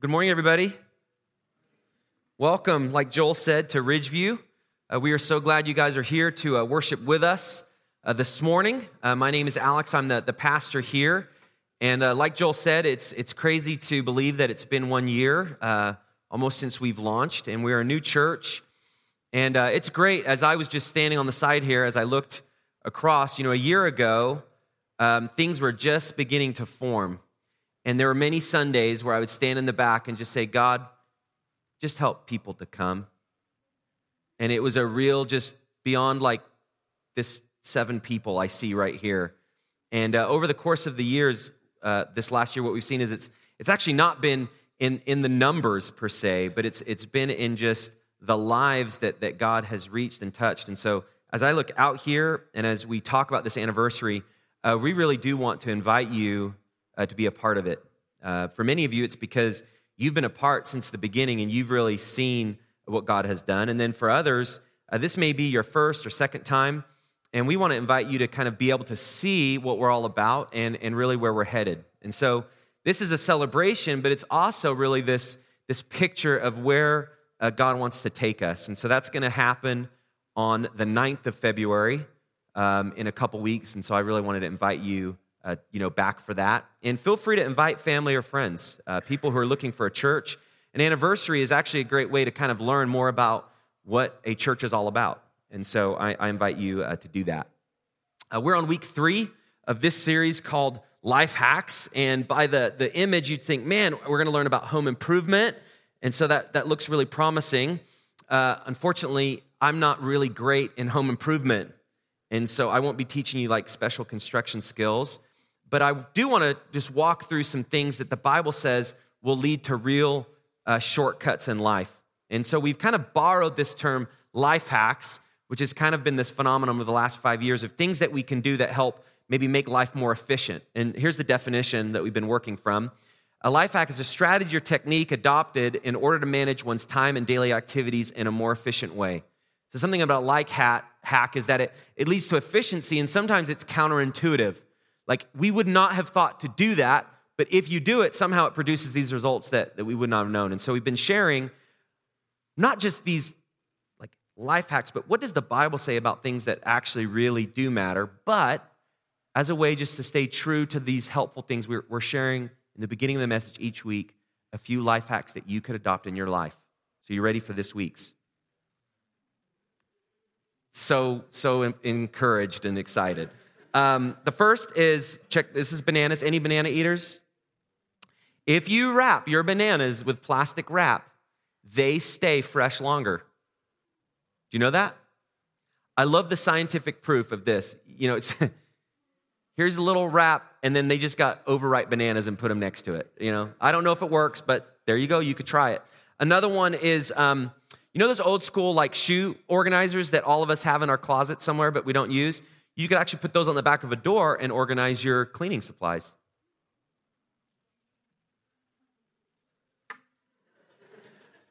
Good morning, everybody. Welcome, like Joel said, to Ridgeview. Uh, we are so glad you guys are here to uh, worship with us uh, this morning. Uh, my name is Alex. I'm the, the pastor here. And uh, like Joel said, it's, it's crazy to believe that it's been one year, uh, almost since we've launched, and we're a new church. And it's great. As I was just standing on the side here, as I looked across, you know, a year ago, um, things were just beginning to form. And there were many Sundays where I would stand in the back and just say, God, just help people to come. And it was a real, just beyond like this seven people I see right here. And uh, over the course of the years, uh, this last year, what we've seen is it's, it's actually not been in, in the numbers per se, but it's, it's been in just the lives that, that God has reached and touched. And so as I look out here and as we talk about this anniversary, uh, we really do want to invite you uh, to be a part of it. Uh, for many of you, it's because you've been a part since the beginning and you've really seen what God has done. And then for others, uh, this may be your first or second time. And we want to invite you to kind of be able to see what we're all about and, and really where we're headed. And so this is a celebration, but it's also really this, this picture of where uh, God wants to take us. And so that's going to happen on the 9th of February um, in a couple weeks. And so I really wanted to invite you uh, you know, back for that. And feel free to invite family or friends, uh, people who are looking for a church. An anniversary is actually a great way to kind of learn more about what a church is all about. And so I, I invite you uh, to do that. Uh, we're on week three of this series called Life Hacks. And by the, the image, you'd think, man, we're going to learn about home improvement. And so that, that looks really promising. Uh, unfortunately, I'm not really great in home improvement. And so I won't be teaching you like special construction skills. But I do want to just walk through some things that the Bible says will lead to real uh, shortcuts in life. And so we've kind of borrowed this term life hacks, which has kind of been this phenomenon over the last five years of things that we can do that help maybe make life more efficient. And here's the definition that we've been working from. A life hack is a strategy or technique adopted in order to manage one's time and daily activities in a more efficient way. So, something about like hack, hack is that it, it leads to efficiency, and sometimes it's counterintuitive. Like, we would not have thought to do that, but if you do it, somehow it produces these results that, that we would not have known. And so we've been sharing not just these like life hacks, but what does the Bible say about things that actually really do matter? But as a way just to stay true to these helpful things, we're, we're sharing in the beginning of the message each week a few life hacks that you could adopt in your life. So you're ready for this week's? So, so encouraged and excited. Um, the first is check this is bananas. Any banana eaters? If you wrap your bananas with plastic wrap, they stay fresh longer. Do you know that? I love the scientific proof of this. You know, it's here's a little wrap, and then they just got overripe bananas and put them next to it. You know, I don't know if it works, but there you go. You could try it. Another one is, um, you know, those old school like shoe organizers that all of us have in our closet somewhere, but we don't use. You could actually put those on the back of a door and organize your cleaning supplies.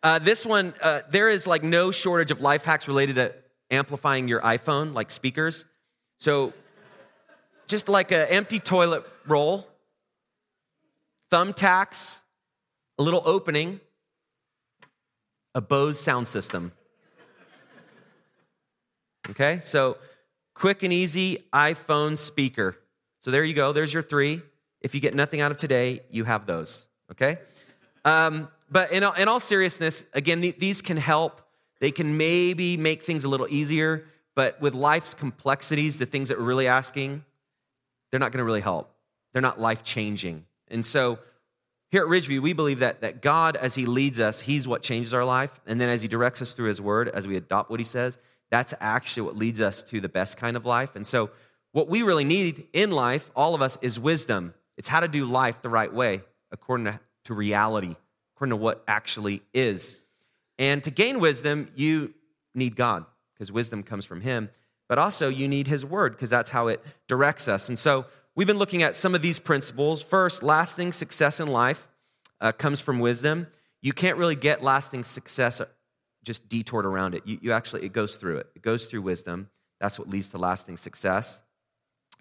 Uh, this one, uh, there is like no shortage of life hacks related to amplifying your iPhone, like speakers. So, just like an empty toilet roll, thumbtacks, a little opening, a Bose sound system. Okay, so quick and easy iPhone speaker. So there you go. There's your three. If you get nothing out of today, you have those. Okay? Um, but in all, in all seriousness, again, these can help. They can maybe make things a little easier, but with life's complexities, the things that we're really asking, they're not going to really help. They're not life changing. And so here at Ridgeview, we believe that, that God, as He leads us, He's what changes our life. And then as He directs us through His Word, as we adopt what He says, that's actually what leads us to the best kind of life. And so, what we really need in life, all of us, is wisdom. It's how to do life the right way, according to, to reality, according to what actually is. And to gain wisdom, you need God, because wisdom comes from Him. But also, you need His Word, because that's how it directs us. And so, we've been looking at some of these principles. First, lasting success in life uh, comes from wisdom. You can't really get lasting success just detoured around it. You, you actually, it goes through it. It goes through wisdom. That's what leads to lasting success.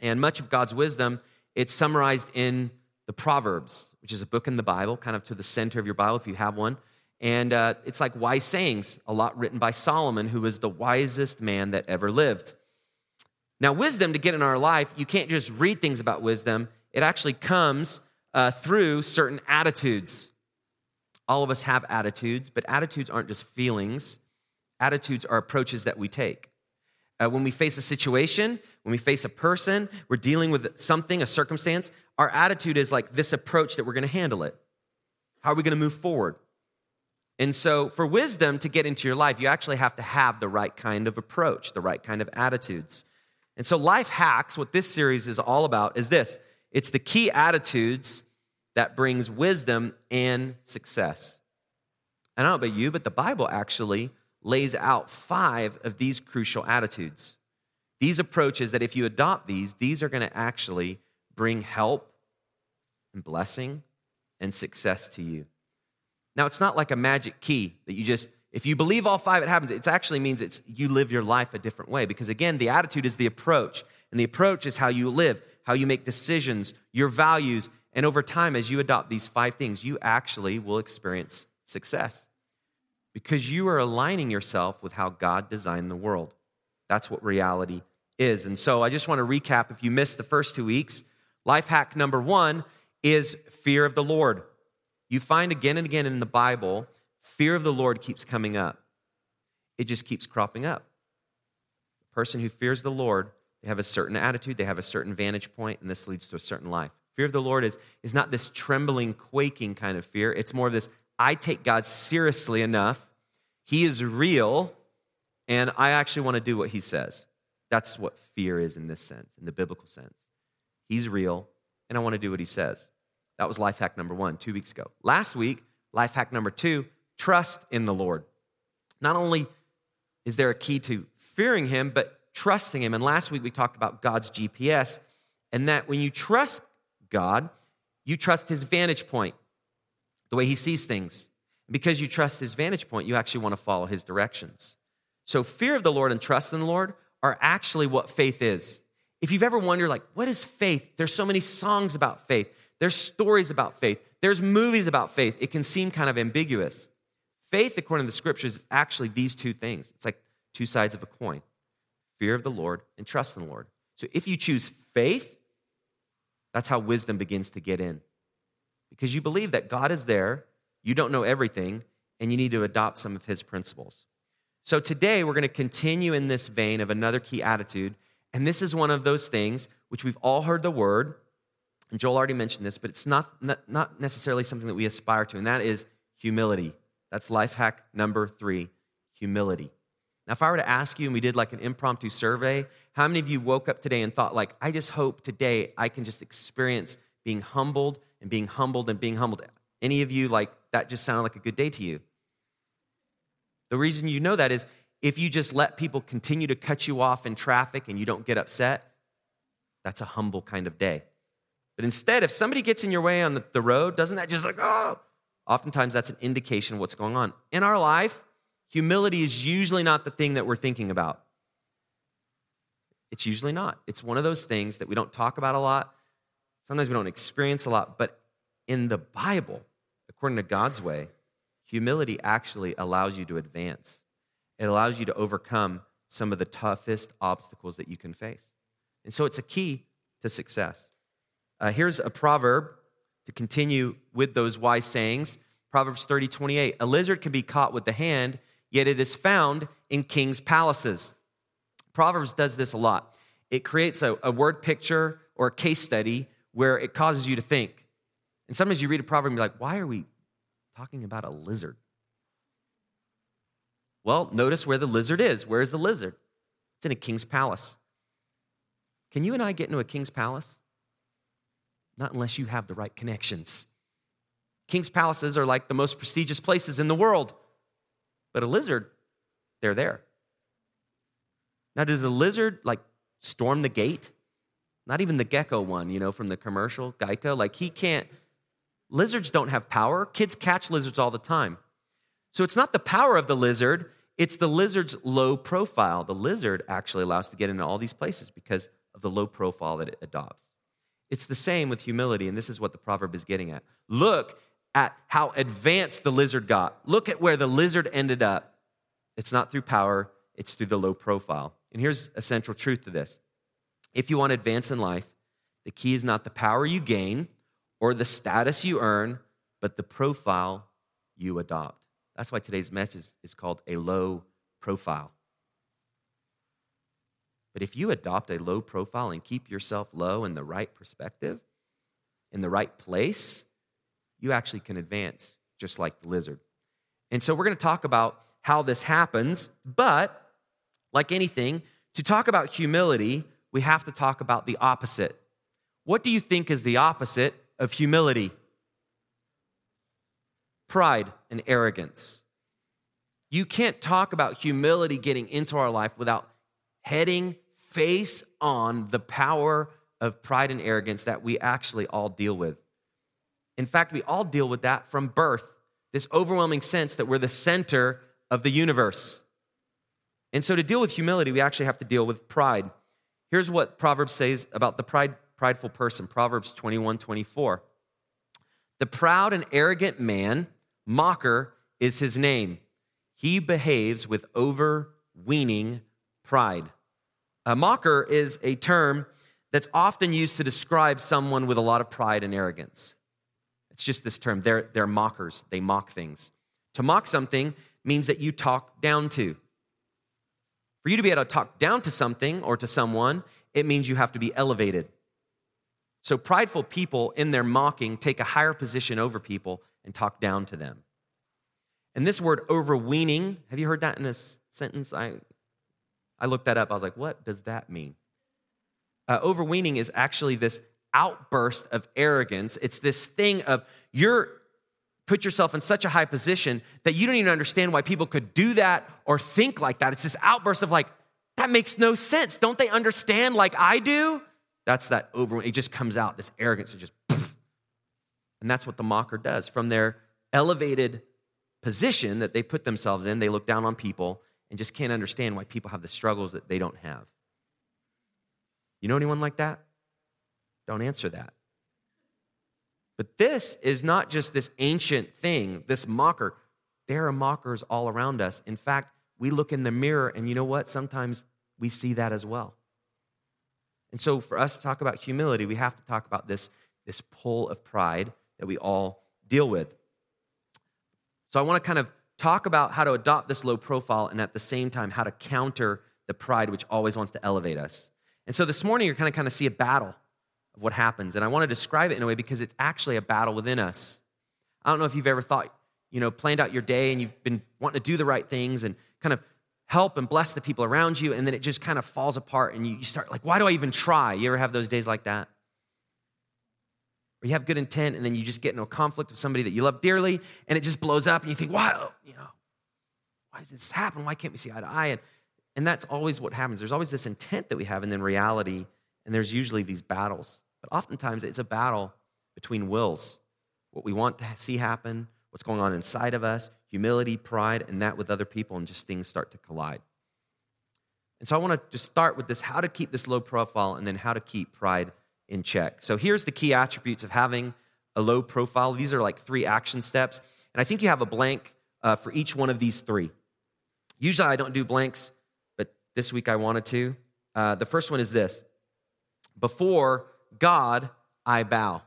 And much of God's wisdom, it's summarized in the Proverbs, which is a book in the Bible, kind of to the center of your Bible if you have one. And uh, it's like wise sayings, a lot written by Solomon, who was the wisest man that ever lived. Now, wisdom to get in our life, you can't just read things about wisdom, it actually comes uh, through certain attitudes. All of us have attitudes, but attitudes aren't just feelings, attitudes are approaches that we take. Uh, when we face a situation, when we face a person, we're dealing with something, a circumstance, our attitude is like this approach that we're going to handle it. How are we going to move forward? And so, for wisdom to get into your life, you actually have to have the right kind of approach, the right kind of attitudes. And so, life hacks, what this series is all about, is this it's the key attitudes that brings wisdom and success. I don't know about you, but the Bible actually lays out five of these crucial attitudes. These approaches that if you adopt these, these are going to actually bring help and blessing and success to you. Now, it's not like a magic key that you just, if you believe all five, it happens. It actually means it's you live your life a different way because, again, the attitude is the approach. And the approach is how you live, how you make decisions, your values. And over time, as you adopt these five things, you actually will experience success because you are aligning yourself with how God designed the world. That's what reality is. And so I just want to recap if you missed the first two weeks, life hack number one is fear of the Lord. You find again and again in the Bible, fear of the Lord keeps coming up. It just keeps cropping up. The person who fears the Lord, they have a certain attitude, they have a certain vantage point, and this leads to a certain life. Fear of the Lord is, is not this trembling, quaking kind of fear. It's more of this I take God seriously enough. He is real, and I actually want to do what He says. That's what fear is in this sense, in the biblical sense. He's real, and I want to do what He says. That was life hack number one two weeks ago. Last week, life hack number two trust in the Lord. Not only is there a key to fearing Him, but trusting Him. And last week, we talked about God's GPS, and that when you trust God, you trust His vantage point, the way He sees things. Because you trust His vantage point, you actually want to follow His directions. So, fear of the Lord and trust in the Lord are actually what faith is. If you've ever wondered, like, what is faith? There's so many songs about faith. There's stories about faith. There's movies about faith. It can seem kind of ambiguous. Faith, according to the scriptures, is actually these two things. It's like two sides of a coin fear of the Lord and trust in the Lord. So if you choose faith, that's how wisdom begins to get in. Because you believe that God is there, you don't know everything, and you need to adopt some of his principles. So today we're going to continue in this vein of another key attitude. And this is one of those things which we've all heard the word, and Joel already mentioned this, but it's not, not necessarily something that we aspire to, and that is humility. That's life hack number three humility. Now, if I were to ask you, and we did like an impromptu survey, how many of you woke up today and thought, like, I just hope today I can just experience being humbled and being humbled and being humbled? Any of you, like, that just sounded like a good day to you? The reason you know that is if you just let people continue to cut you off in traffic and you don't get upset, that's a humble kind of day. But instead, if somebody gets in your way on the road, doesn't that just like, oh? Oftentimes that's an indication of what's going on. In our life, humility is usually not the thing that we're thinking about. It's usually not. It's one of those things that we don't talk about a lot. Sometimes we don't experience a lot. But in the Bible, according to God's way, humility actually allows you to advance. It allows you to overcome some of the toughest obstacles that you can face. And so it's a key to success. Uh, here's a proverb to continue with those wise sayings Proverbs 30, 28. A lizard can be caught with the hand, yet it is found in king's palaces. Proverbs does this a lot. It creates a, a word picture or a case study where it causes you to think. And sometimes you read a proverb and you're like, why are we talking about a lizard? Well, notice where the lizard is. Where is the lizard? It's in a king's palace. Can you and I get into a king's palace? Not unless you have the right connections. King's palaces are like the most prestigious places in the world, but a lizard, they're there. Now, does a lizard like storm the gate? Not even the gecko one, you know, from the commercial, Geico. Like he can't, lizards don't have power. Kids catch lizards all the time. So it's not the power of the lizard, it's the lizard's low profile. The lizard actually allows to get into all these places because of the low profile that it adopts. It's the same with humility, and this is what the proverb is getting at. Look at how advanced the lizard got. Look at where the lizard ended up. It's not through power, it's through the low profile. And here's a central truth to this if you want to advance in life, the key is not the power you gain or the status you earn, but the profile you adopt. That's why today's message is called a low profile. But if you adopt a low profile and keep yourself low in the right perspective, in the right place, you actually can advance just like the lizard. And so we're going to talk about how this happens, but like anything, to talk about humility, we have to talk about the opposite. What do you think is the opposite of humility? Pride and arrogance. You can't talk about humility getting into our life without heading face on the power of pride and arrogance that we actually all deal with. In fact, we all deal with that from birth, this overwhelming sense that we're the center of the universe. And so, to deal with humility, we actually have to deal with pride. Here's what Proverbs says about the pride, prideful person Proverbs 21 24. The proud and arrogant man, mocker, is his name. He behaves with overweening pride. A mocker is a term that's often used to describe someone with a lot of pride and arrogance. It's just this term. They're, they're mockers, they mock things. To mock something means that you talk down to. For you to be able to talk down to something or to someone, it means you have to be elevated. So prideful people in their mocking take a higher position over people and talk down to them. And this word overweening, have you heard that in a sentence? I, I looked that up. I was like, what does that mean? Uh, overweening is actually this outburst of arrogance. It's this thing of you're put yourself in such a high position that you don't even understand why people could do that or think like that. It's this outburst of like, that makes no sense. Don't they understand like I do? That's that over. It just comes out, this arrogance, and just, poof. and that's what the mocker does. From their elevated position that they put themselves in, they look down on people and just can't understand why people have the struggles that they don't have. You know anyone like that? Don't answer that. But this is not just this ancient thing, this mocker. There are mockers all around us. In fact, we look in the mirror, and you know what? Sometimes we see that as well. And so, for us to talk about humility, we have to talk about this, this pull of pride that we all deal with. So, I want to kind of talk about how to adopt this low profile and at the same time how to counter the pride which always wants to elevate us. And so this morning you're going to kind of see a battle of what happens. And I want to describe it in a way because it's actually a battle within us. I don't know if you've ever thought, you know, planned out your day and you've been wanting to do the right things and kind of help and bless the people around you, and then it just kind of falls apart and you start like, why do I even try? You ever have those days like that? Or you have good intent and then you just get into a conflict with somebody that you love dearly and it just blows up and you think, why, you know, why does this happen? Why can't we see eye to eye? And, and that's always what happens. There's always this intent that we have and then reality, and there's usually these battles. But oftentimes it's a battle between wills what we want to see happen, what's going on inside of us, humility, pride, and that with other people, and just things start to collide. And so I want to just start with this how to keep this low profile and then how to keep pride in check. So here's the key attributes of having a low profile. These are like three action steps. And I think you have a blank uh, for each one of these three. Usually I don't do blanks, but this week I wanted to. Uh, the first one is this Before God, I bow.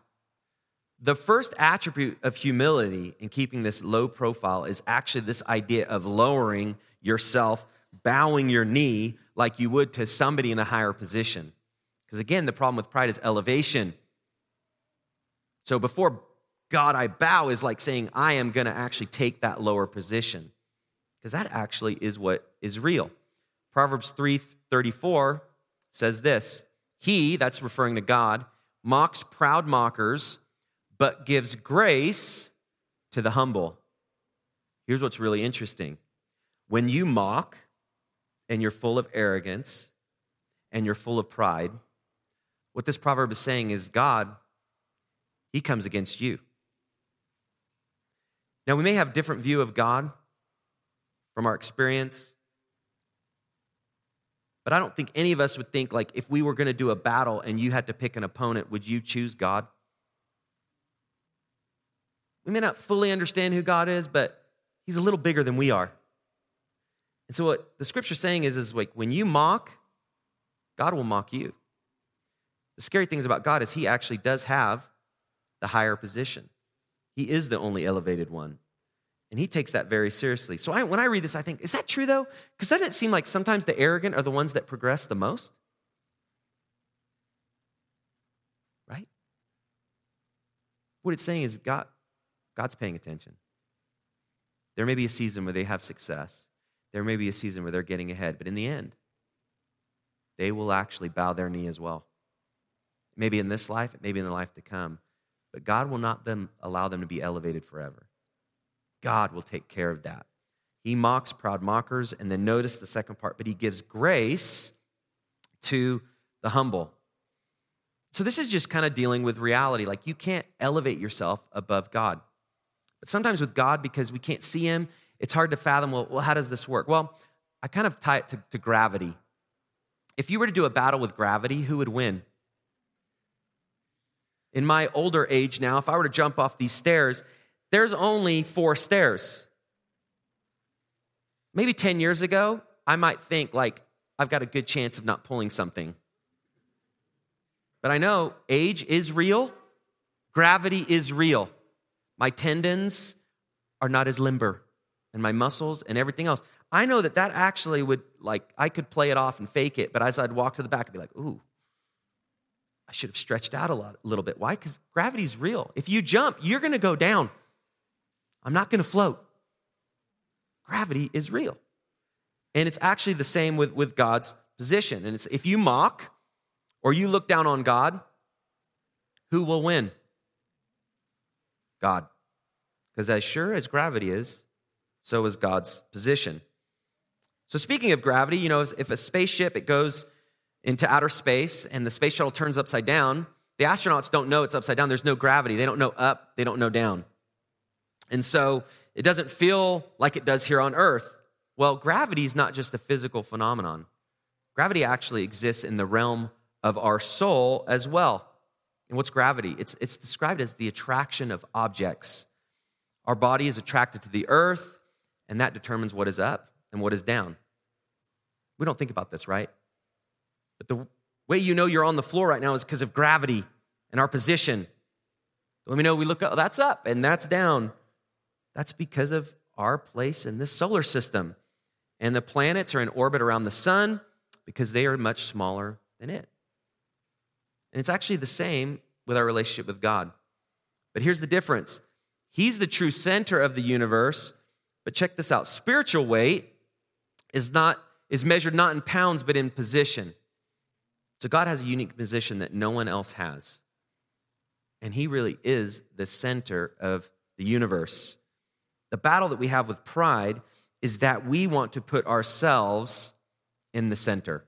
The first attribute of humility in keeping this low profile is actually this idea of lowering yourself, bowing your knee like you would to somebody in a higher position. Because again, the problem with pride is elevation. So before God, I bow is like saying, I am going to actually take that lower position. Because that actually is what is real. Proverbs 3 34 says this He, that's referring to God, mocks proud mockers, but gives grace to the humble. Here's what's really interesting when you mock and you're full of arrogance and you're full of pride, what this proverb is saying is God, He comes against you. Now, we may have a different view of God from our experience, But I don't think any of us would think, like, if we were going to do a battle and you had to pick an opponent, would you choose God? We may not fully understand who God is, but He's a little bigger than we are. And so, what the scripture's saying is, is like, when you mock, God will mock you. The scary things about God is He actually does have the higher position. He is the only elevated one. And he takes that very seriously. So I, when I read this, I think, is that true though? Because doesn't it seem like sometimes the arrogant are the ones that progress the most? Right? What it's saying is God, God's paying attention. There may be a season where they have success. There may be a season where they're getting ahead, but in the end, they will actually bow their knee as well. Maybe in this life, maybe in the life to come. But God will not then allow them to be elevated forever. God will take care of that. He mocks proud mockers, and then notice the second part, but he gives grace to the humble. So this is just kind of dealing with reality. Like you can't elevate yourself above God. But sometimes with God, because we can't see him, it's hard to fathom, well, well how does this work? Well, I kind of tie it to, to gravity. If you were to do a battle with gravity, who would win? In my older age now, if I were to jump off these stairs, there's only four stairs. Maybe 10 years ago, I might think, like, I've got a good chance of not pulling something. But I know age is real, gravity is real. My tendons are not as limber, and my muscles and everything else. I know that that actually would, like, I could play it off and fake it, but as I'd walk to the back, I'd be like, ooh, I should have stretched out a, lot, a little bit. Why? Because gravity's real. If you jump, you're gonna go down. I'm not going to float. Gravity is real. And it's actually the same with, with God's position. And it's if you mock or you look down on God, who will win? God. Because as sure as gravity is, so is God's position. So speaking of gravity, you know, if a spaceship it goes into outer space and the space shuttle turns upside down, the astronauts don't know it's upside down. There's no gravity. They don't know up, they don't know down. And so it doesn't feel like it does here on earth. Well, gravity is not just a physical phenomenon, gravity actually exists in the realm of our soul as well. And what's gravity? It's, it's described as the attraction of objects. Our body is attracted to the earth, and that determines what is up and what is down. We don't think about this, right? But the way you know you're on the floor right now is because of gravity and our position. Let me know we look up, that's up and that's down. That's because of our place in this solar system. And the planets are in orbit around the sun because they are much smaller than it. And it's actually the same with our relationship with God. But here's the difference He's the true center of the universe. But check this out spiritual weight is, not, is measured not in pounds, but in position. So God has a unique position that no one else has. And He really is the center of the universe. The battle that we have with pride is that we want to put ourselves in the center.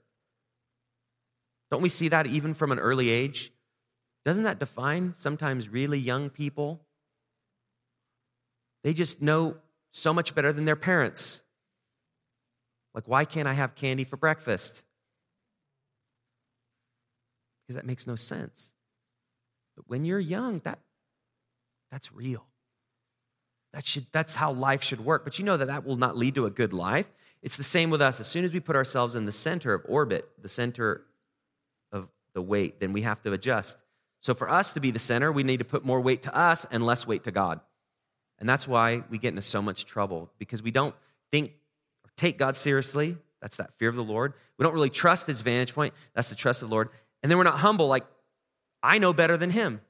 Don't we see that even from an early age? Doesn't that define sometimes really young people? They just know so much better than their parents. Like, why can't I have candy for breakfast? Because that makes no sense. But when you're young, that, that's real. That should, that's how life should work. But you know that that will not lead to a good life. It's the same with us. As soon as we put ourselves in the center of orbit, the center of the weight, then we have to adjust. So for us to be the center, we need to put more weight to us and less weight to God. And that's why we get into so much trouble because we don't think or take God seriously. That's that fear of the Lord. We don't really trust his vantage point. That's the trust of the Lord. And then we're not humble, like, I know better than him.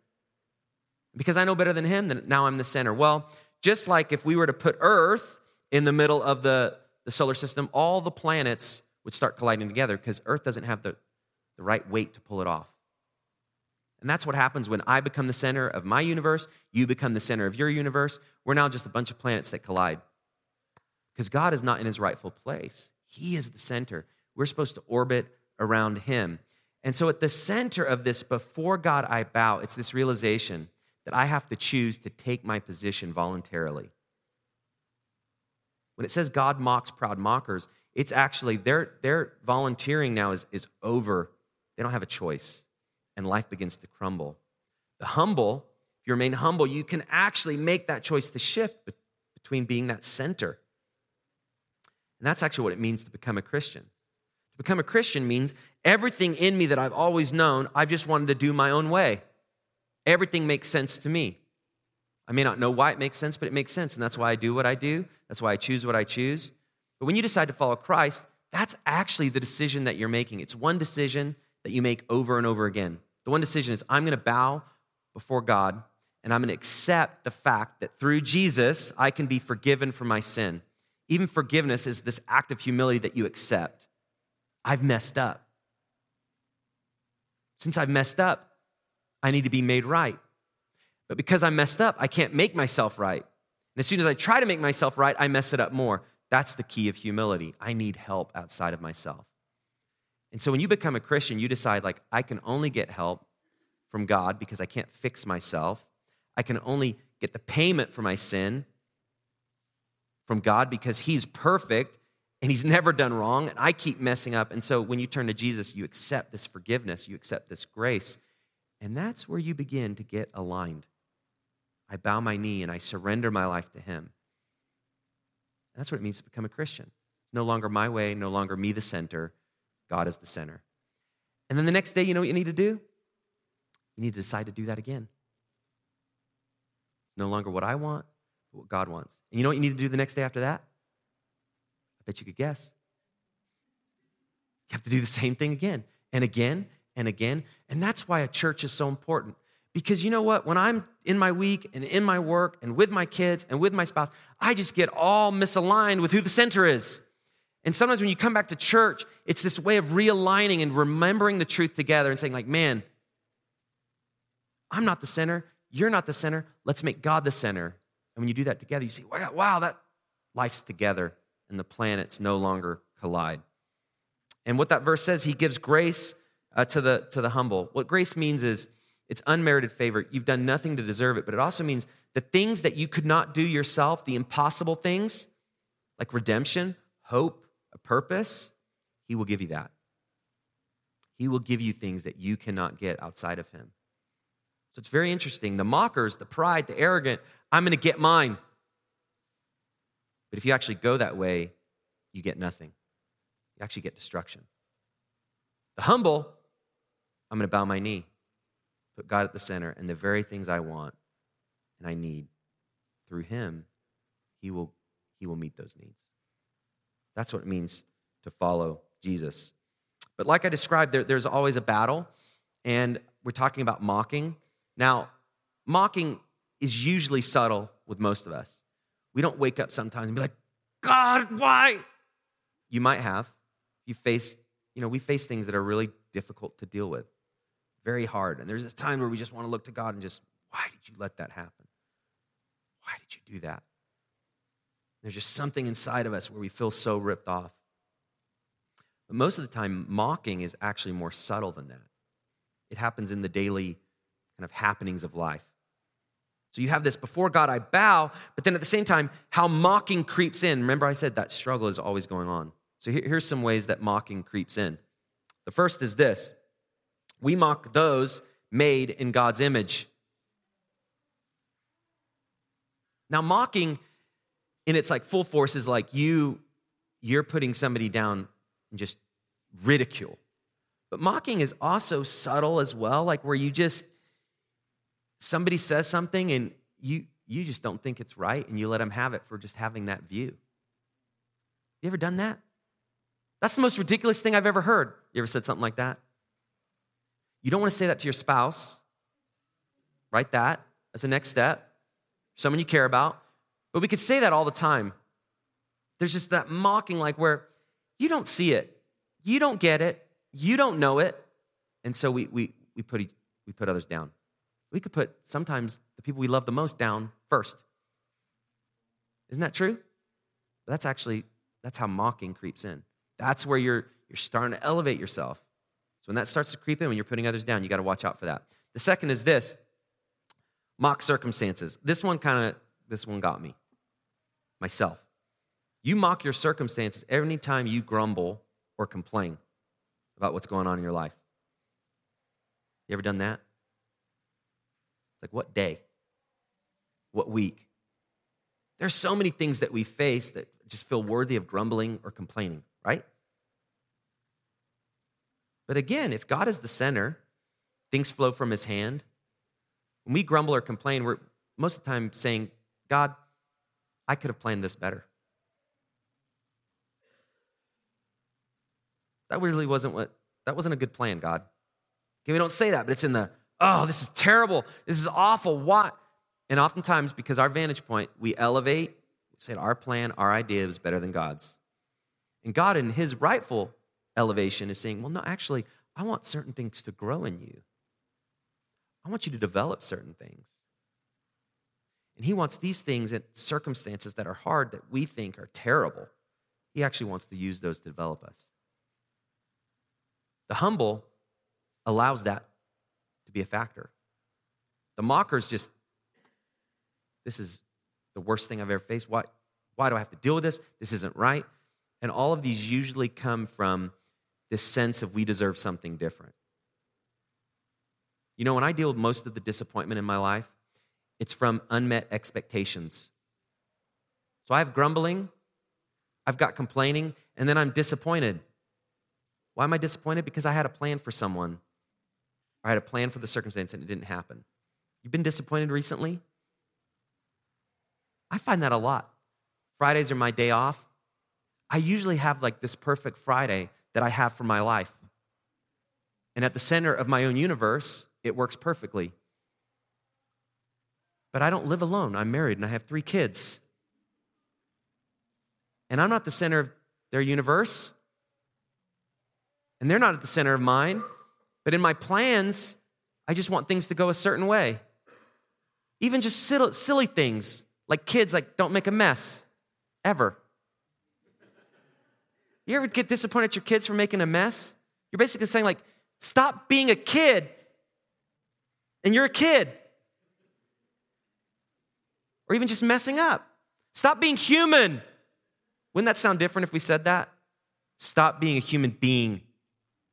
Because I know better than him, then now I'm the center. Well, just like if we were to put Earth in the middle of the, the solar system, all the planets would start colliding together because Earth doesn't have the, the right weight to pull it off. And that's what happens when I become the center of my universe, you become the center of your universe. We're now just a bunch of planets that collide. Because God is not in his rightful place, He is the center. We're supposed to orbit around Him. And so, at the center of this, before God I bow, it's this realization that I have to choose to take my position voluntarily. When it says God mocks proud mockers, It's actually their, their volunteering now is, is over. They don't have a choice, and life begins to crumble. The humble, if you remain humble, you can actually make that choice to shift between being that center. And that's actually what it means to become a Christian. To become a Christian means everything in me that I've always known, I've just wanted to do my own way. Everything makes sense to me. I may not know why it makes sense, but it makes sense. And that's why I do what I do. That's why I choose what I choose. But when you decide to follow Christ, that's actually the decision that you're making. It's one decision that you make over and over again. The one decision is I'm going to bow before God and I'm going to accept the fact that through Jesus, I can be forgiven for my sin. Even forgiveness is this act of humility that you accept. I've messed up. Since I've messed up, I need to be made right. But because I'm messed up, I can't make myself right. And as soon as I try to make myself right, I mess it up more. That's the key of humility. I need help outside of myself. And so when you become a Christian, you decide, like, I can only get help from God because I can't fix myself. I can only get the payment for my sin from God because He's perfect and He's never done wrong, and I keep messing up. And so when you turn to Jesus, you accept this forgiveness, you accept this grace, and that's where you begin to get aligned. I bow my knee and I surrender my life to Him. That's what it means to become a Christian. It's no longer my way, no longer me the center. God is the center. And then the next day, you know what you need to do? You need to decide to do that again. It's no longer what I want, but what God wants. And you know what you need to do the next day after that? I bet you could guess. You have to do the same thing again and again and again. And that's why a church is so important. Because you know what? When I'm in my week and in my work and with my kids and with my spouse, I just get all misaligned with who the center is. And sometimes when you come back to church, it's this way of realigning and remembering the truth together and saying, like, man, I'm not the center. You're not the center. Let's make God the center. And when you do that together, you see, wow, that life's together and the planets no longer collide. And what that verse says, he gives grace uh, to, the, to the humble. What grace means is it's unmerited favor. You've done nothing to deserve it, but it also means the things that you could not do yourself, the impossible things like redemption, hope, a purpose, he will give you that. He will give you things that you cannot get outside of him. So it's very interesting. The mockers, the pride, the arrogant, I'm going to get mine. But if you actually go that way, you get nothing. You actually get destruction. The humble, I'm going to bow my knee, put God at the center, and the very things I want and I need through Him, He will, he will meet those needs. That's what it means to follow Jesus. But like I described, there, there's always a battle, and we're talking about mocking. Now, mocking is usually subtle with most of us. We don't wake up sometimes and be like, God, why? You might have. You face, you know, we face things that are really difficult to deal with, very hard. And there's this time where we just want to look to God and just, why did you let that happen? Why did you do that? There's just something inside of us where we feel so ripped off. But most of the time, mocking is actually more subtle than that. It happens in the daily kind of happenings of life. So you have this before God, I bow, but then at the same time, how mocking creeps in. Remember, I said that struggle is always going on. So here's some ways that mocking creeps in. The first is this we mock those made in God's image. Now, mocking in its like full force is like you, you're putting somebody down and just ridicule. But mocking is also subtle as well, like where you just somebody says something and you you just don't think it's right and you let them have it for just having that view. You ever done that? That's the most ridiculous thing I've ever heard. You ever said something like that? You don't want to say that to your spouse. Write that as the next step. Someone you care about. But we could say that all the time. There's just that mocking, like where you don't see it, you don't get it, you don't know it. And so we, we, we, put, we put others down. We could put sometimes the people we love the most down first. Isn't that true? That's actually, that's how mocking creeps in. That's where you're, you're starting to elevate yourself. So when that starts to creep in, when you're putting others down, you got to watch out for that. The second is this mock circumstances. This one kind of, this one got me, myself. You mock your circumstances every time you grumble or complain about what's going on in your life. You ever done that? Like what day? What week? There's so many things that we face that just feel worthy of grumbling or complaining, right? But again, if God is the center, things flow from his hand. When we grumble or complain, we're most of the time saying, God, I could have planned this better. That really wasn't what, that wasn't a good plan, God. Okay, we don't say that, but it's in the, oh, this is terrible. This is awful. What? And oftentimes, because our vantage point, we elevate, say our plan, our idea is better than God's. And God, in his rightful elevation, is saying, well, no, actually, I want certain things to grow in you. I want you to develop certain things. And he wants these things and circumstances that are hard, that we think are terrible. He actually wants to use those to develop us. The humble allows that to be a factor. The mockers just this is the worst thing I've ever faced. Why, why do I have to deal with this? This isn't right. And all of these usually come from this sense of we deserve something different. You know, when I deal with most of the disappointment in my life, it's from unmet expectations. So I have grumbling, I've got complaining, and then I'm disappointed. Why am I disappointed? Because I had a plan for someone, I had a plan for the circumstance, and it didn't happen. You've been disappointed recently? I find that a lot. Fridays are my day off. I usually have like this perfect Friday that I have for my life. And at the center of my own universe, it works perfectly. But I don't live alone. I'm married and I have three kids. And I'm not the center of their universe. And they're not at the center of mine. But in my plans, I just want things to go a certain way. Even just silly things like kids, like, don't make a mess, ever. You ever get disappointed at your kids for making a mess? You're basically saying, like, stop being a kid, and you're a kid. Or even just messing up. Stop being human. Wouldn't that sound different if we said that? Stop being a human being.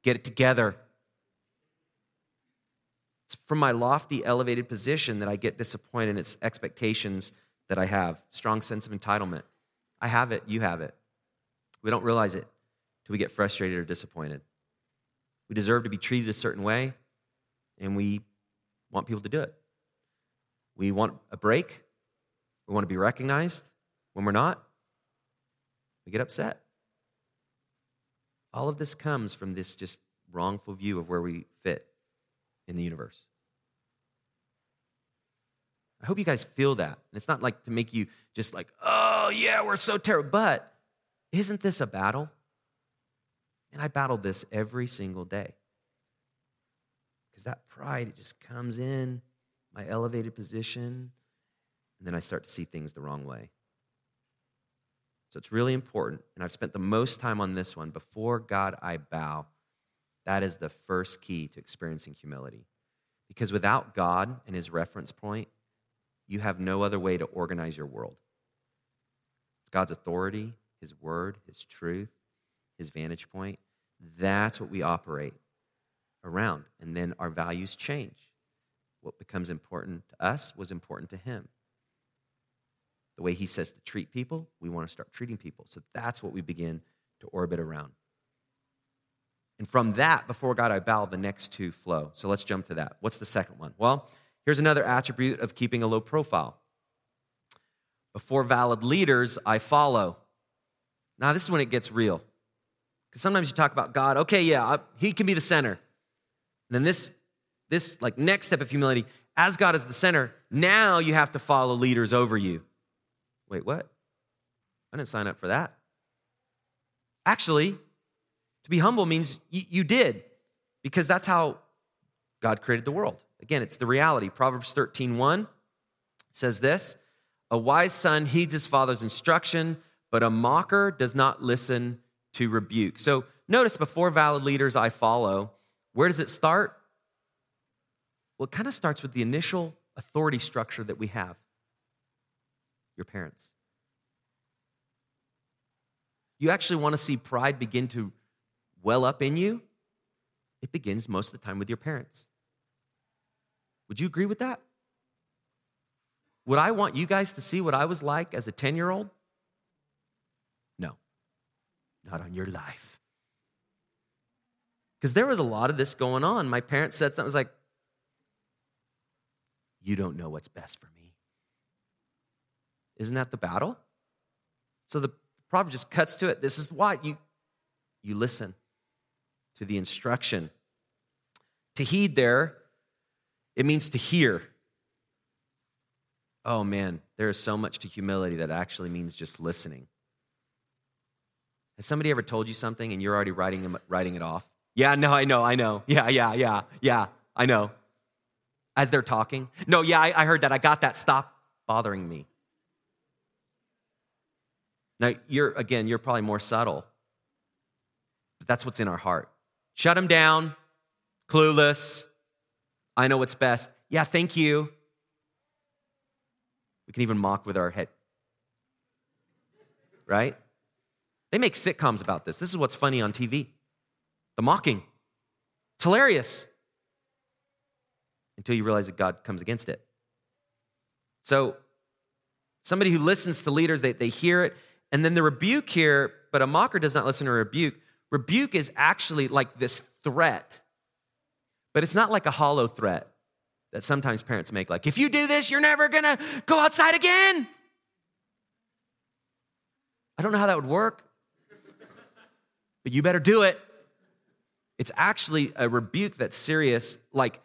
Get it together. It's from my lofty, elevated position that I get disappointed in its expectations that I have. Strong sense of entitlement. I have it, you have it. We don't realize it till we get frustrated or disappointed. We deserve to be treated a certain way, and we want people to do it. We want a break. We want to be recognized. When we're not, we get upset. All of this comes from this just wrongful view of where we fit in the universe. I hope you guys feel that. And it's not like to make you just like, oh, yeah, we're so terrible. But isn't this a battle? And I battle this every single day. Because that pride, it just comes in, my elevated position, and then I start to see things the wrong way. So it's really important. And I've spent the most time on this one. Before God, I bow. That is the first key to experiencing humility. Because without God and his reference point, you have no other way to organize your world. It's God's authority, His word, His truth, His vantage point. That's what we operate around. And then our values change. What becomes important to us was important to Him. The way He says to treat people, we want to start treating people. So that's what we begin to orbit around. And from that, before God I bow, the next two flow. So let's jump to that. What's the second one? Well, Here's another attribute of keeping a low profile. Before valid leaders, I follow. Now, this is when it gets real. Because sometimes you talk about God, okay, yeah, I, he can be the center. And then this, this like next step of humility, as God is the center, now you have to follow leaders over you. Wait, what? I didn't sign up for that. Actually, to be humble means you, you did, because that's how God created the world. Again, it's the reality. Proverbs 13 1 says this A wise son heeds his father's instruction, but a mocker does not listen to rebuke. So notice before valid leaders I follow, where does it start? Well, it kind of starts with the initial authority structure that we have your parents. you actually want to see pride begin to well up in you, it begins most of the time with your parents. Would you agree with that? Would I want you guys to see what I was like as a 10 year old? No, not on your life. Because there was a lot of this going on. My parents said something, I was like, You don't know what's best for me. Isn't that the battle? So the prophet just cuts to it. This is why you, you listen to the instruction. To heed there, it means to hear. Oh man, there is so much to humility that actually means just listening. Has somebody ever told you something and you're already writing, writing it off? Yeah, no, I know, I know. Yeah, yeah, yeah, yeah, I know. As they're talking, no, yeah, I, I heard that. I got that. Stop bothering me. Now, you're, again, you're probably more subtle, but that's what's in our heart. Shut them down, clueless. I know what's best. Yeah, thank you. We can even mock with our head. Right? They make sitcoms about this. This is what's funny on TV the mocking. It's hilarious until you realize that God comes against it. So, somebody who listens to leaders, they, they hear it, and then the rebuke here, but a mocker does not listen to a rebuke. Rebuke is actually like this threat, but it's not like a hollow threat that sometimes parents make like, if you do this, you're never gonna go outside again. I don't know how that would work, but you better do it. It's actually a rebuke that's serious, like,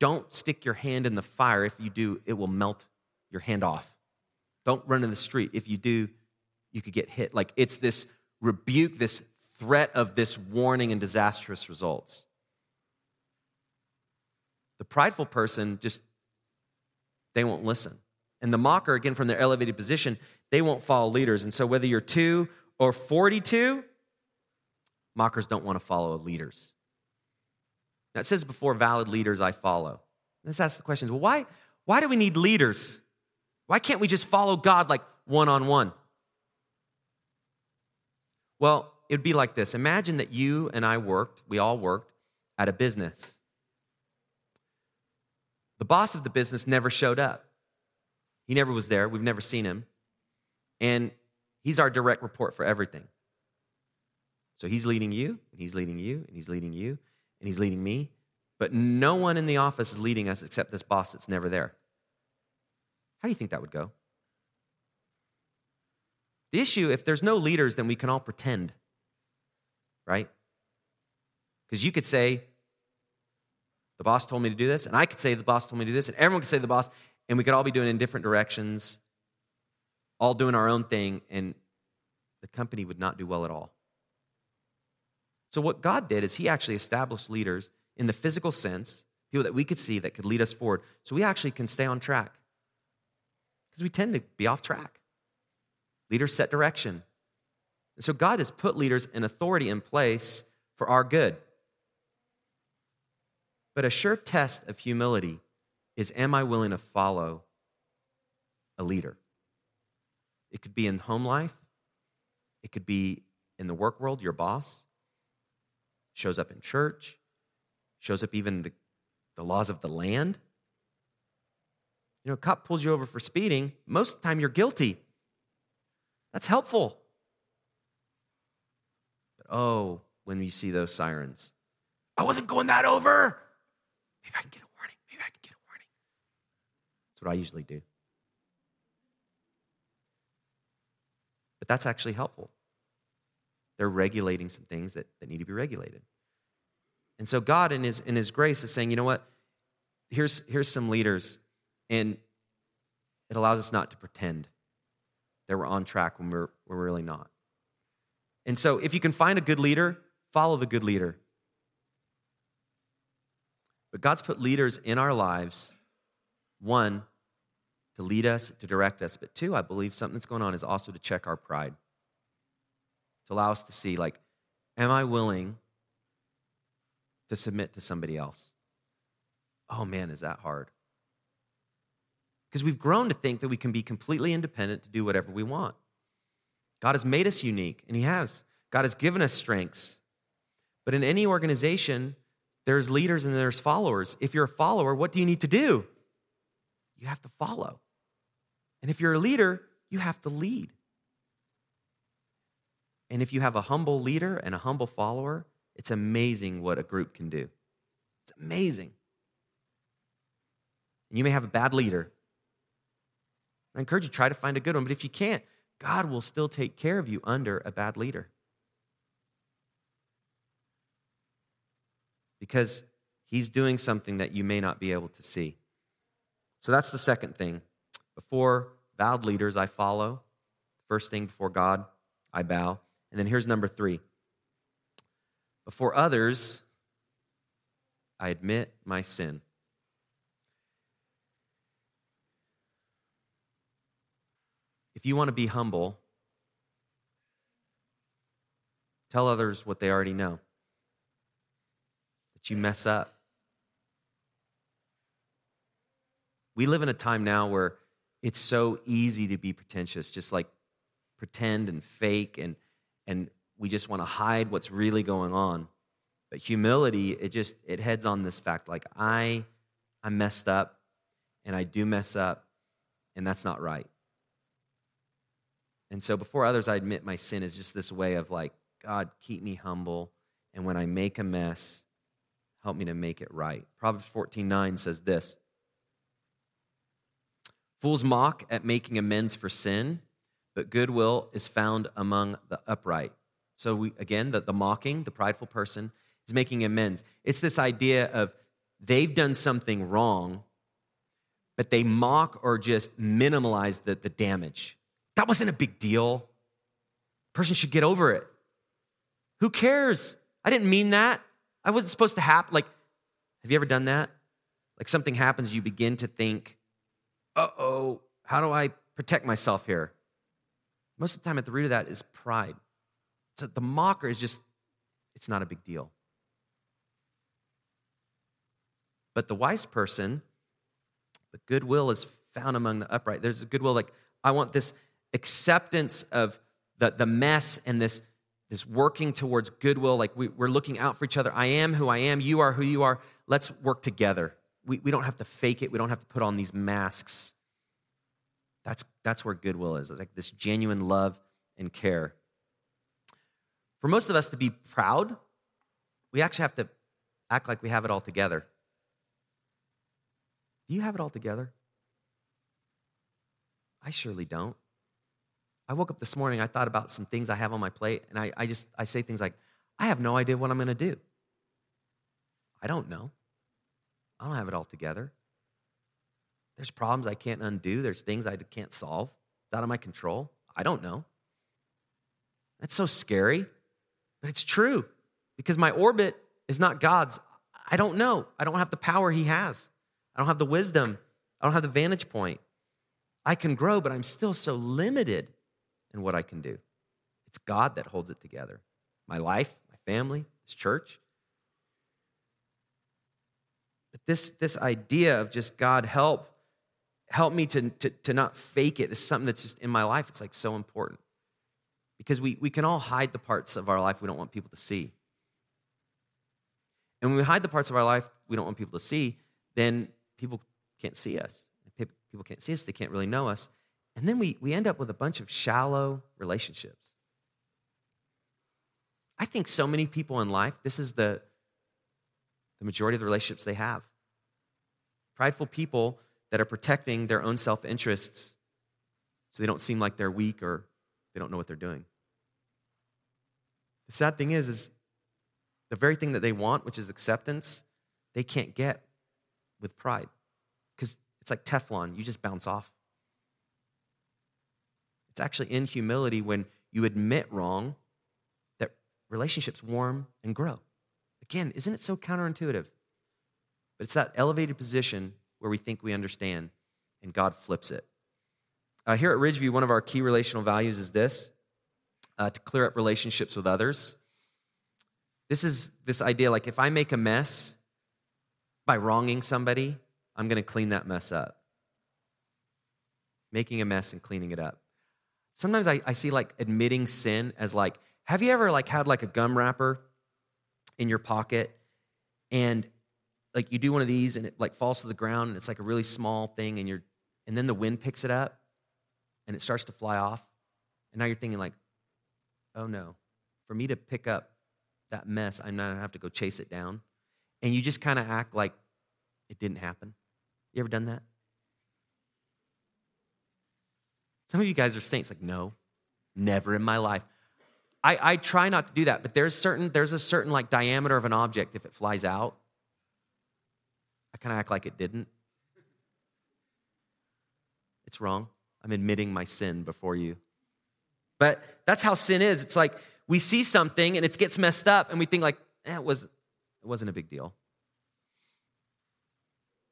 don't stick your hand in the fire. If you do, it will melt your hand off. Don't run in the street. If you do, you could get hit. Like it's this rebuke, this threat of this warning and disastrous results. The prideful person just, they won't listen. And the mocker, again, from their elevated position, they won't follow leaders. And so whether you're two or 42, mockers don't want to follow leaders. Now it says before valid leaders I follow. Let's ask the question, well, why, why do we need leaders? Why can't we just follow God like one on one? Well, it'd be like this Imagine that you and I worked, we all worked at a business. The boss of the business never showed up. He never was there. We've never seen him. And he's our direct report for everything. So he's leading you, and he's leading you, and he's leading you, and he's leading me. But no one in the office is leading us except this boss that's never there. How do you think that would go? The issue, if there's no leaders, then we can all pretend, right? Because you could say, the boss told me to do this, and I could say the boss told me to do this, and everyone could say the boss, and we could all be doing in different directions, all doing our own thing, and the company would not do well at all. So, what God did is He actually established leaders in the physical sense, people that we could see that could lead us forward, so we actually can stay on track. Because we tend to be off track. Leaders set direction. And so God has put leaders and authority in place for our good. But a sure test of humility is am I willing to follow a leader? It could be in home life, it could be in the work world, your boss, shows up in church, shows up even the, the laws of the land. You know, a cop pulls you over for speeding, most of the time you're guilty. That's helpful. But oh, when you see those sirens, I wasn't going that over. Maybe I can get a warning. Maybe I can get a warning. That's what I usually do. But that's actually helpful. They're regulating some things that, that need to be regulated. And so God in his in his grace is saying, you know what? Here's here's some leaders, and it allows us not to pretend that we're on track when we're, we're really not. And so, if you can find a good leader, follow the good leader. But God's put leaders in our lives, one, to lead us, to direct us, but two, I believe something that's going on is also to check our pride, to allow us to see, like, am I willing to submit to somebody else? Oh man, is that hard? Because we've grown to think that we can be completely independent to do whatever we want. God has made us unique, and He has. God has given us strengths. But in any organization, there's leaders and there's followers. If you're a follower, what do you need to do? You have to follow. And if you're a leader, you have to lead. And if you have a humble leader and a humble follower, it's amazing what a group can do. It's amazing. And you may have a bad leader. I encourage you to try to find a good one, but if you can't, God will still take care of you under a bad leader. Because he's doing something that you may not be able to see. So that's the second thing. Before bowed leaders, I follow. First thing before God, I bow. And then here's number three before others, I admit my sin. If you want to be humble, tell others what they already know that you mess up. We live in a time now where it's so easy to be pretentious, just like pretend and fake and and we just want to hide what's really going on. But humility, it just it heads on this fact like I I messed up and I do mess up and that's not right. And so before others I admit my sin is just this way of like God, keep me humble and when I make a mess, help me to make it right. Proverbs 14:9 says this. Fools mock at making amends for sin, but goodwill is found among the upright. So, we, again, the, the mocking, the prideful person, is making amends. It's this idea of they've done something wrong, but they mock or just minimalize the, the damage. That wasn't a big deal. Person should get over it. Who cares? I didn't mean that. I wasn't supposed to happen. Like, have you ever done that? Like something happens, you begin to think, uh oh, how do I protect myself here? Most of the time, at the root of that is pride. So the mocker is just, it's not a big deal. But the wise person, the goodwill is found among the upright. There's a goodwill, like, I want this acceptance of the, the mess and this, this working towards goodwill. Like, we, we're looking out for each other. I am who I am. You are who you are. Let's work together. We, we don't have to fake it. We don't have to put on these masks. That's, that's where goodwill is. It's like this genuine love and care. For most of us to be proud, we actually have to act like we have it all together. Do you have it all together? I surely don't. I woke up this morning, I thought about some things I have on my plate, and I, I just I say things like, I have no idea what I'm gonna do. I don't know. I don't have it all together. There's problems I can't undo. There's things I can't solve. It's out of my control. I don't know. That's so scary, but it's true because my orbit is not God's. I don't know. I don't have the power He has. I don't have the wisdom. I don't have the vantage point. I can grow, but I'm still so limited in what I can do. It's God that holds it together. My life, my family, this church. But this, this idea of just God help, help me to, to, to not fake it. This is something that's just in my life. It's like so important. Because we, we can all hide the parts of our life we don't want people to see. And when we hide the parts of our life we don't want people to see, then people can't see us. People can't see us, they can't really know us. And then we, we end up with a bunch of shallow relationships. I think so many people in life, this is the, the majority of the relationships they have. Prideful people that are protecting their own self interests so they don't seem like they're weak or they don't know what they're doing. The sad thing is, is the very thing that they want, which is acceptance, they can't get with pride. Because it's like Teflon, you just bounce off. It's actually in humility when you admit wrong that relationships warm and grow. Again, isn't it so counterintuitive? But it's that elevated position where we think we understand, and God flips it. Uh, here at Ridgeview, one of our key relational values is this uh, to clear up relationships with others. This is this idea like if I make a mess by wronging somebody, I'm going to clean that mess up. Making a mess and cleaning it up. sometimes I, I see like admitting sin as like, have you ever like had like a gum wrapper in your pocket and like you do one of these and it like falls to the ground and it's like a really small thing and you're and then the wind picks it up and it starts to fly off. And now you're thinking like oh no. For me to pick up that mess i'm not gonna have to go chase it down. And you just kind of act like it didn't happen. You ever done that? Some of you guys are saints like no never in my life. I, I try not to do that, but there's certain there's a certain like diameter of an object. If it flies out, I kind of act like it didn't. It's wrong. I'm admitting my sin before you. But that's how sin is. It's like we see something and it gets messed up, and we think like, eh, was it wasn't a big deal.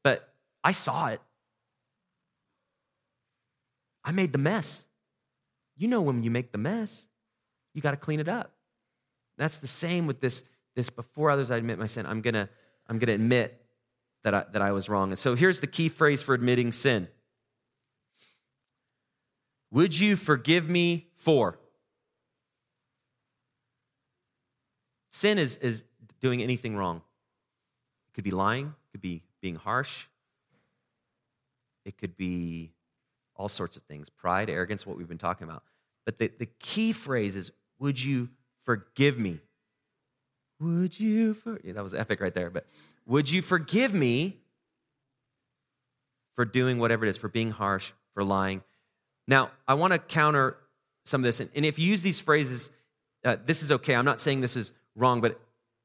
But I saw it. I made the mess. You know when you make the mess you got to clean it up. That's the same with this, this before others I admit my sin. I'm gonna, I'm gonna admit that I, that I was wrong. And so here's the key phrase for admitting sin. Would you forgive me for? Sin is, is doing anything wrong. It could be lying, it could be being harsh, it could be all sorts of things pride, arrogance, what we've been talking about. But the, the key phrase is would you forgive me? Would you for yeah, that was epic right there, but would you forgive me for doing whatever it is, for being harsh, for lying? Now, I want to counter some of this. And if you use these phrases, uh, this is okay. I'm not saying this is wrong, but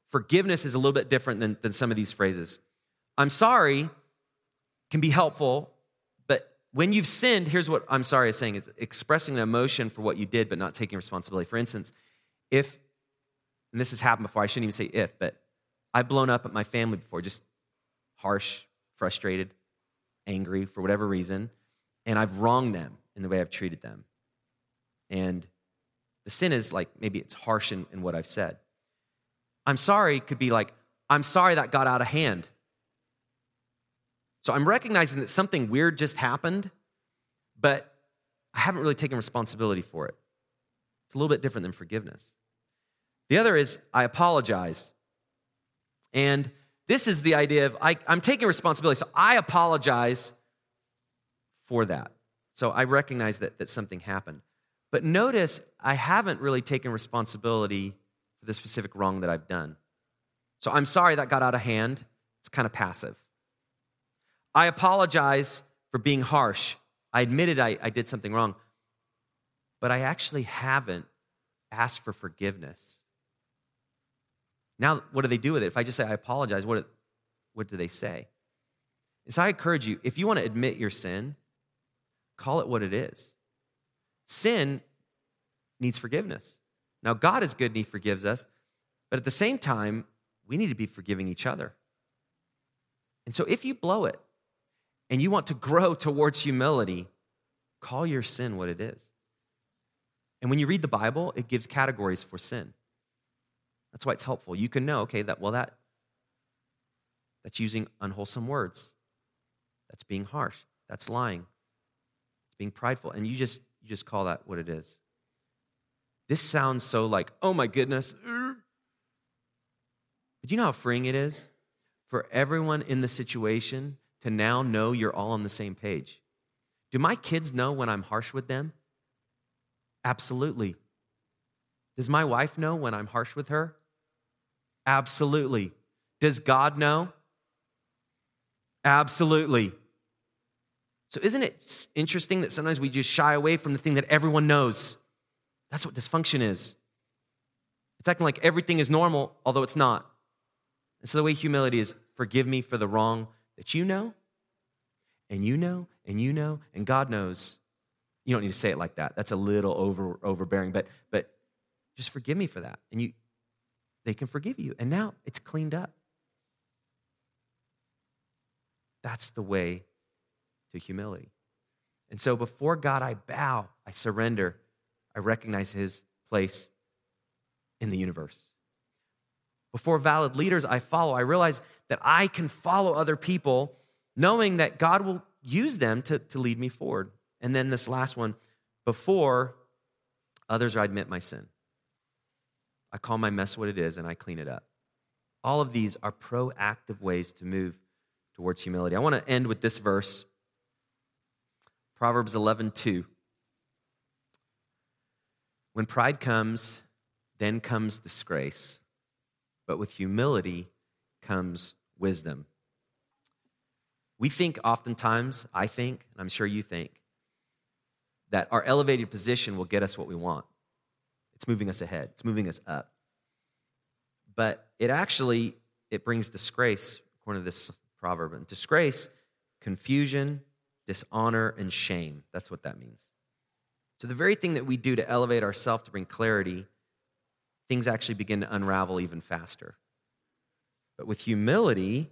forgiveness is a little bit different than, than some of these phrases. I'm sorry can be helpful but when you've sinned, here's what I'm sorry is saying it's expressing an emotion for what you did, but not taking responsibility. For instance, if, and this has happened before, I shouldn't even say if, but I've blown up at my family before, just harsh, frustrated, angry for whatever reason, and I've wronged them in the way I've treated them. And the sin is like maybe it's harsh in, in what I've said. I'm sorry could be like, I'm sorry that got out of hand. So I'm recognizing that something weird just happened, but I haven't really taken responsibility for it. It's a little bit different than forgiveness. The other is I apologize. And this is the idea of I, am taking responsibility. So I apologize for that. So I recognize that, that something happened. But notice I haven't really taken responsibility for the specific wrong that I've done. So I'm sorry that got out of hand. It's kind of passive. I apologize for being harsh. I admitted I, I did something wrong, but I actually haven't asked for forgiveness. Now, what do they do with it? If I just say I apologize, what, what do they say? And so I encourage you if you want to admit your sin, call it what it is. Sin needs forgiveness. Now, God is good and He forgives us, but at the same time, we need to be forgiving each other. And so if you blow it, and you want to grow towards humility, call your sin what it is. And when you read the Bible, it gives categories for sin. That's why it's helpful. You can know, okay, that well that that's using unwholesome words. That's being harsh. That's lying. It's being prideful. And you just you just call that what it is. This sounds so like, oh my goodness. But you know how freeing it is for everyone in the situation to now know you're all on the same page. Do my kids know when I'm harsh with them? Absolutely. Does my wife know when I'm harsh with her? Absolutely. Does God know? Absolutely. So, isn't it interesting that sometimes we just shy away from the thing that everyone knows? That's what dysfunction is. It's acting like everything is normal, although it's not. And so, the way humility is forgive me for the wrong that you know, and you know, and you know, and God knows. You don't need to say it like that. That's a little over overbearing, but but just forgive me for that. And you they can forgive you. And now it's cleaned up. That's the way to humility. And so before God, I bow, I surrender, I recognize his place in the universe. Before valid leaders, I follow. I realize that I can follow other people knowing that God will use them to, to lead me forward. And then this last one before Others, I admit my sin. I call my mess what it is and I clean it up. All of these are proactive ways to move towards humility. I want to end with this verse Proverbs 11 2. When pride comes, then comes disgrace, but with humility comes wisdom. We think oftentimes, I think, and I'm sure you think, that our elevated position will get us what we want. It's moving us ahead, it's moving us up. But it actually it brings disgrace, according to this proverb. And disgrace, confusion, dishonor, and shame. That's what that means. So the very thing that we do to elevate ourselves to bring clarity, things actually begin to unravel even faster. But with humility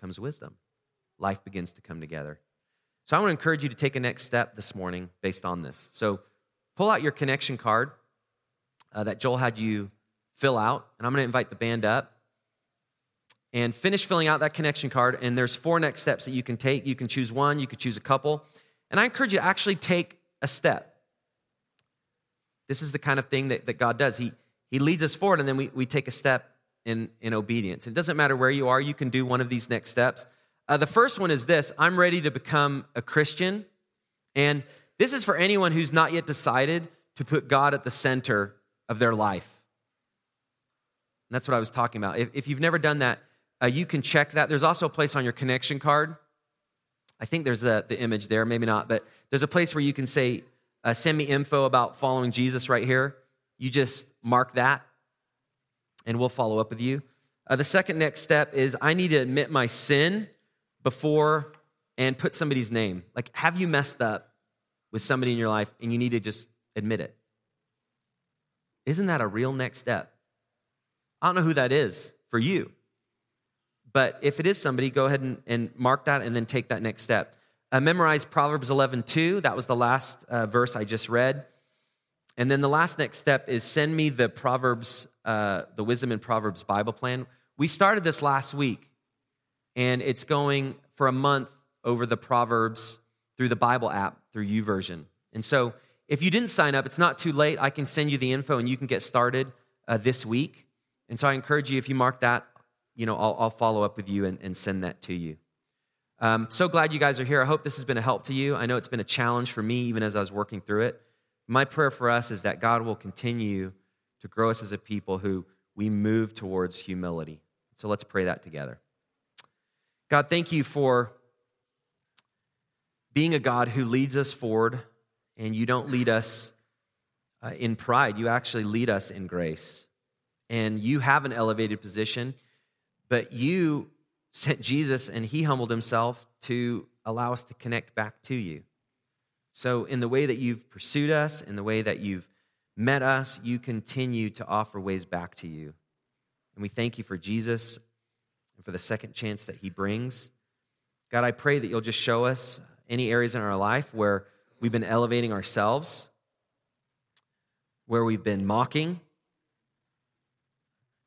comes wisdom. Life begins to come together. So I want to encourage you to take a next step this morning based on this. So pull out your connection card uh, that Joel had you fill out, and I'm going to invite the band up and finish filling out that connection card. And there's four next steps that you can take. You can choose one, you could choose a couple. And I encourage you to actually take a step. This is the kind of thing that, that God does. He, he leads us forward, and then we, we take a step in, in obedience. It doesn't matter where you are, you can do one of these next steps. Uh, the first one is this I'm ready to become a Christian. And this is for anyone who's not yet decided to put God at the center of their life. And that's what I was talking about. If, if you've never done that, uh, you can check that. There's also a place on your connection card. I think there's a, the image there, maybe not, but there's a place where you can say, uh, send me info about following Jesus right here. You just mark that, and we'll follow up with you. Uh, the second next step is I need to admit my sin before and put somebody's name. Like, have you messed up with somebody in your life and you need to just admit it? Isn't that a real next step? I don't know who that is for you. But if it is somebody, go ahead and, and mark that and then take that next step. Uh, memorize Proverbs 11, 2. That was the last uh, verse I just read. And then the last next step is send me the Proverbs, uh, the Wisdom in Proverbs Bible plan. We started this last week and it's going for a month over the Proverbs through the Bible app through YouVersion. And so, if you didn't sign up, it's not too late. I can send you the info and you can get started uh, this week. And so, I encourage you, if you mark that, you know, I'll, I'll follow up with you and, and send that to you. Um, so glad you guys are here. I hope this has been a help to you. I know it's been a challenge for me, even as I was working through it. My prayer for us is that God will continue to grow us as a people who we move towards humility. So let's pray that together. God, thank you for being a God who leads us forward, and you don't lead us uh, in pride. You actually lead us in grace. And you have an elevated position, but you sent Jesus and he humbled himself to allow us to connect back to you. So, in the way that you've pursued us, in the way that you've met us, you continue to offer ways back to you. And we thank you for Jesus and for the second chance that He brings. God, I pray that you'll just show us any areas in our life where we've been elevating ourselves, where we've been mocking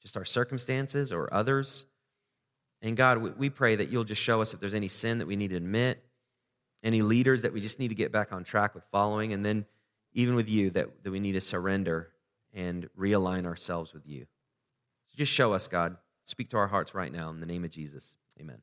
just our circumstances or others. And God, we pray that you'll just show us if there's any sin that we need to admit, any leaders that we just need to get back on track with following, and then even with you that, that we need to surrender and realign ourselves with you. So just show us, God. Speak to our hearts right now in the name of Jesus. Amen.